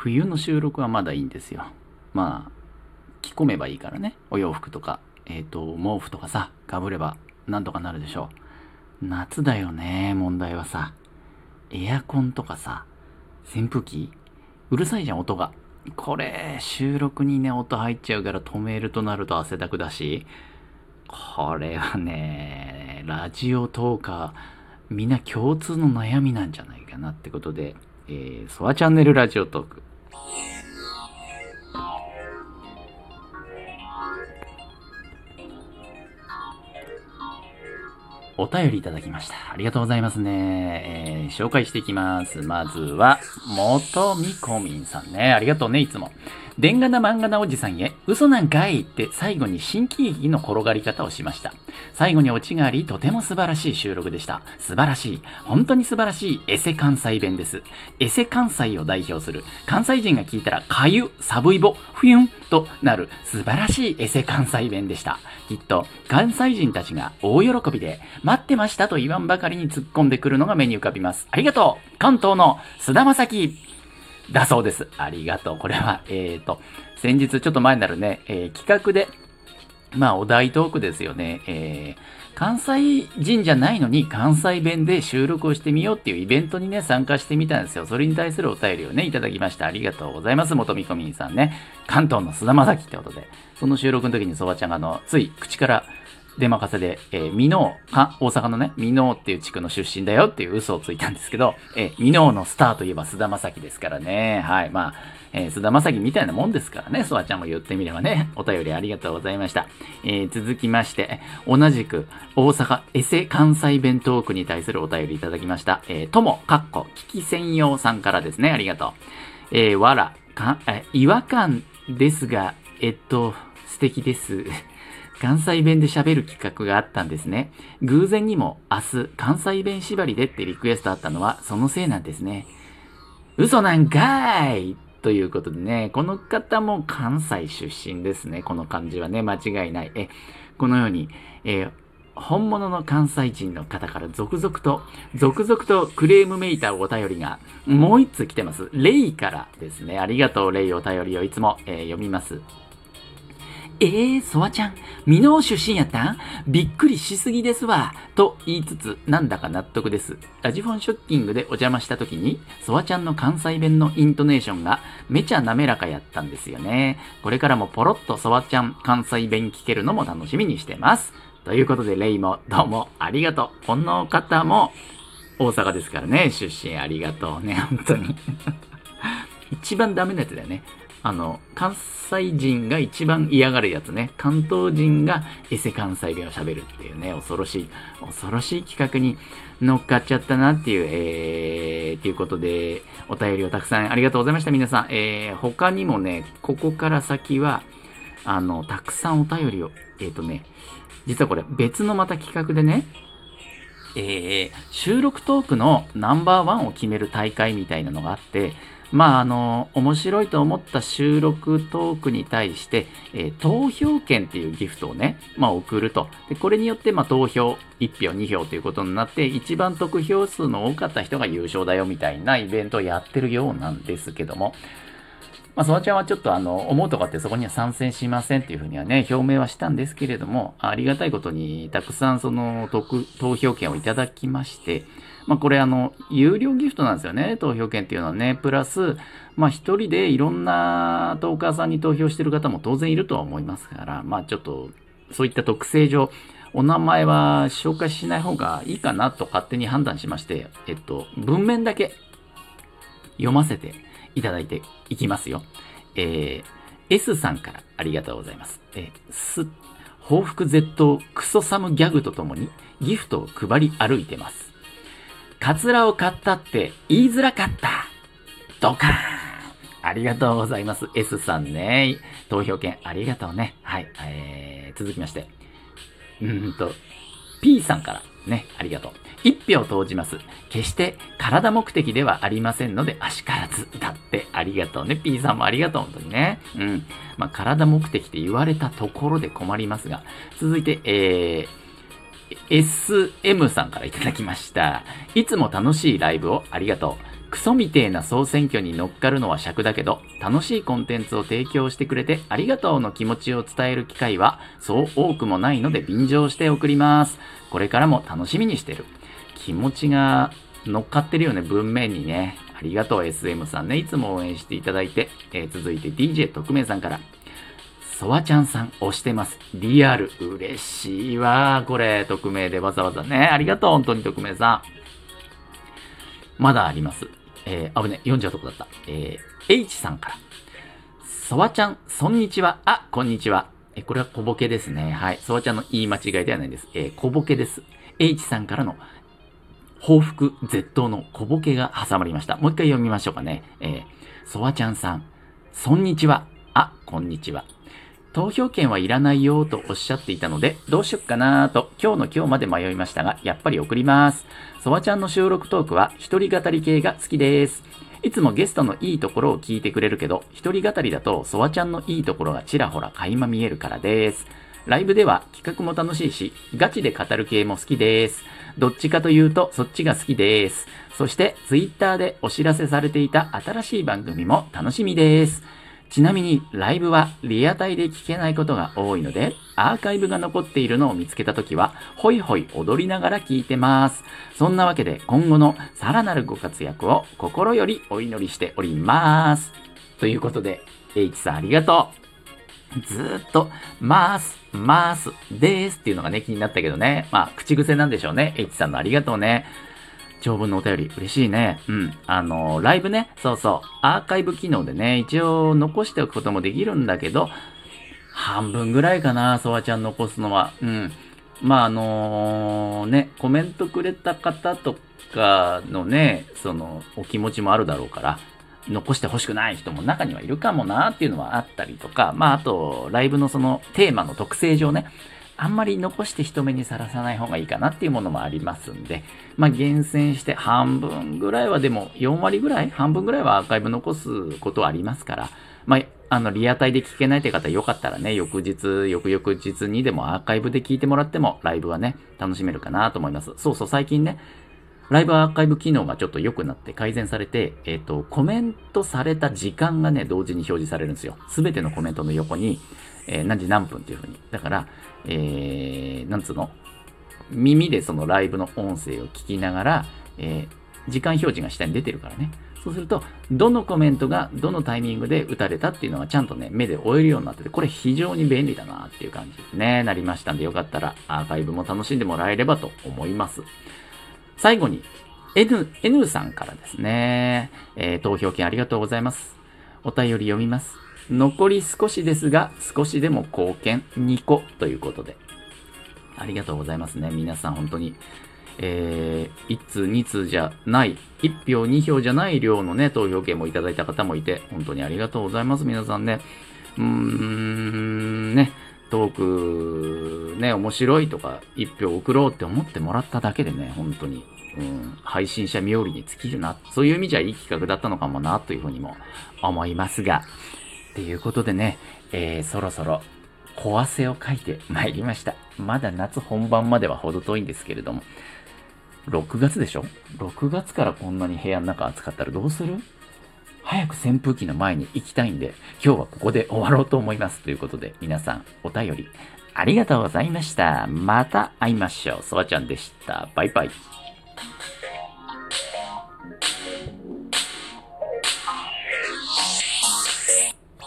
冬の収録はまだいいんですよ。まあ、着込めばいいからね。お洋服とか、えっ、ー、と、毛布とかさ、かぶればなんとかなるでしょう。夏だよね、問題はさ。エアコンとかさ、扇風機？うるさいじゃん、音が。これ、収録にね、音入っちゃうから止めるとなると汗だくだし、これはね、ラジオトーカー、みんな共通の悩みなんじゃないかなってことで、えー、ソワチャンネルラジオトーク。お便りいただきました。ありがとうございますね。えー、紹介していきます。まずは、元みこみんさんね。ありがとうね、いつも。でんがな漫画なおじさんへ、嘘なんかいって最後に新喜劇の転がり方をしました。最後にオチがあり、とても素晴らしい収録でした。素晴らしい。本当に素晴らしいエセ関西弁です。エセ関西を代表する。関西人が聞いたら、かゆ、サブイボ、ふゆんとなる素晴らしいエセ関西弁でした。きっと、関西人たちが大喜びで、待ってましたと言わんばかりに突っ込んでくるのが目に浮かびます。ありがとう関東の菅田正樹だそうです。ありがとう。これは、えっ、ー、と、先日ちょっと前になるね、えー、企画で、まあ、お題トークですよね。えー、関西人じゃないのに関西弁で収録をしてみようっていうイベントにね、参加してみたんですよ。それに対するお便りをね、いただきました。ありがとうございます。元見込みさんね。関東の菅田正樹ってことで。その収録の時にそばちゃんがあの、つい口から出任せで、えー、ミノー、大阪のね、ミノーっていう地区の出身だよっていう嘘をついたんですけど、えー、ミノーのスターといえば菅田将暉ですからね。はい。まあ、えー、菅田将暉みたいなもんですからね。ソワちゃんも言ってみればね。お便りありがとうございました。えー、続きまして、同じく大阪エセ関西弁トークに対するお便りいただきました。えー、とも、かっこ、聞き専用さんからですね。ありがとう。えー、わら、か、え違和感ですが、えっと、素敵です。関西弁で喋る企画があったんですね。偶然にも明日関西弁縛りでってリクエストあったのはそのせいなんですね。嘘なんかいということでね、この方も関西出身ですね。この漢字はね、間違いない。え、このように、えー、本物の関西人の方から続々と、続々とクレームめいたお便りがもう一つ来てます。レイからですね。ありがとう、レイお便りをいつも、えー、読みます。えー、ソワちゃん、美濃出身やった？んびっくりしすぎですわ。と言いつつ、なんだか納得です。ラジフォンショッキングでお邪魔した時に、ソワちゃんの関西弁のイントネーションがめちゃ滑らかやったんですよね。これからもポロッとソワちゃん関西弁聞けるのも楽しみにしてます。ということで、レイもどうもありがとう。この方も大阪ですからね、出身ありがとうね、本当に。一番ダメなやつだよね。あの、関西人が一番嫌がるやつね。関東人がエセ関西弁を喋るっていうね、恐ろしい、恐ろしい企画に乗っかっちゃったなっていう、えー、っていうことで、お便りをたくさんありがとうございました、皆さん。えー、他にもね、ここから先は、あの、たくさんお便りを、えっ、ー、とね、実はこれ別のまた企画でね、えー、収録トークのナンバーワンを決める大会みたいなのがあって、まあ、あの、面白いと思った収録トークに対して、えー、投票券っていうギフトをね、まあ、送ると。で、これによって、まあ、投票1票、2票ということになって、一番得票数の多かった人が優勝だよみたいなイベントをやってるようなんですけども、まあ、そのちゃんはちょっとあの、思うとかってそこには参戦しませんっていうふうにはね、表明はしたんですけれども、ありがたいことにたくさんその投票権をいただきまして、まあこれあの、有料ギフトなんですよね、投票権っていうのはね。プラス、まあ一人でいろんなトーカーさんに投票してる方も当然いるとは思いますから、まあちょっと、そういった特性上、お名前は紹介しない方がいいかなと勝手に判断しまして、えっと、文面だけ読ませていただいていきますよ。えー、S さんからありがとうございます。えー、す、報復絶倒クソサムギャグとともにギフトを配り歩いてます。カツラを買ったって言いづらかった。ドカーンありがとうございます。S さんね。投票券ありがとうね。はい。えー、続きまして。うんと、P さんからね、ありがとう。一票投じます。決して体目的ではありませんので、あしからず。だってありがとうね。P さんもありがとう。本当にね。うん。まあ、体目的って言われたところで困りますが。続いて、えー、SM さんからいただきました。いつも楽しいライブをありがとう。クソみてえな総選挙に乗っかるのは尺だけど、楽しいコンテンツを提供してくれてありがとうの気持ちを伝える機会はそう多くもないので便乗して送ります。これからも楽しみにしてる。気持ちが乗っかってるよね、文面にね。ありがとう SM さんね。いつも応援していただいて。えー続いて DJ 特命さんから。ソワちゃんさん押してます。リアル。嬉しいわ。これ、匿名でわざわざね。ありがとう、本当に匿名さん。まだあります。えー、危ね、読んじゃうとこだった。えー、H さんから。ソワちゃん、そんにちは。あ、こんにちは。え、これは小ボケですね。はい。ソワちゃんの言い間違いではないです。えー、小ボケです。H さんからの報復絶倒の小ボケが挟まりました。もう一回読みましょうかね。えー、ソワちゃんさん、そんにちは。あ、こんにちは。投票権はいらないよとおっしゃっていたので、どうしよっかなと今日の今日まで迷いましたが、やっぱり送ります。ソワちゃんの収録トークは一人語り系が好きです。いつもゲストのいいところを聞いてくれるけど、一人語りだとソワちゃんのいいところがちらほら垣間見えるからです。ライブでは企画も楽しいし、ガチで語る系も好きです。どっちかというとそっちが好きです。そして、ツイッターでお知らせされていた新しい番組も楽しみです。ちなみに、ライブはリアタイで聞けないことが多いので、アーカイブが残っているのを見つけたときは、ホイホイ踊りながら聞いてます。そんなわけで、今後のさらなるご活躍を心よりお祈りしております。ということで、H さんありがとう。ずーっと、まーす、まーす、ですっていうのがね、気になったけどね。まあ、口癖なんでしょうね。H さんのありがとうね。長文のお便り嬉しいね。うん。あの、ライブね、そうそう、アーカイブ機能でね、一応残しておくこともできるんだけど、半分ぐらいかな、ソワちゃん残すのは。うん。まあ、あのね、コメントくれた方とかのね、その、お気持ちもあるだろうから、残してほしくない人も中にはいるかもなっていうのはあったりとか、まあ、あと、ライブのそのテーマの特性上ね、あんまり残して人目にさらさない方がいいかなっていうものもありますんで、まあ、厳選して半分ぐらいはでも4割ぐらい？半分ぐらいはアーカイブ残すことはありますから、まあ、あの、リアタイで聞けないという方よかったらね、翌日、翌々日にでもアーカイブで聞いてもらっても、ライブはね、楽しめるかなと思います。そうそう、最近ね、ライブアーカイブ機能がちょっと良くなって改善されて、えっ、と、コメントされた時間がね、同時に表示されるんですよ。すべてのコメントの横に、えー何時何分っていう風に。だから、えー、なんつうの？耳でそのライブの音声を聞きながら、えー時間表示が下に出てるからね。そうすると、どのコメントがどのタイミングで打たれたっていうのがちゃんとね、目で追えるようになってて、これ非常に便利だなっていう感じですね。なりましたんで、よかったらアーカイブも楽しんでもらえればと思います。最後に、N、N さんからですね、えー投票権ありがとうございます。お便り読みます。残り少しですが、少しでも貢献2個ということで。ありがとうございますね。皆さん本当に。えー、1通2通じゃない、1票2票じゃない量のね、投票権もいただいた方もいて、本当にありがとうございます。皆さんね。うーん、ね、トーク、ね、面白いとか、1票送ろうって思ってもらっただけでね、本当に、うん、配信者冥利に尽きるな。そういう意味じゃいい企画だったのかもな、というふうにも思いますが。っていうことでね、えー、そろそろ、小汗をかいてまいりました。まだ夏本番まではほど遠いんですけれども、6月でしょ ?6 月からこんなに部屋の中暑かったらどうする？早く扇風機の前に行きたいんで、今日はここで終わろうと思います。ということで、皆さん、お便り、ありがとうございました。また会いましょう。そわちゃんでした。バイバイ。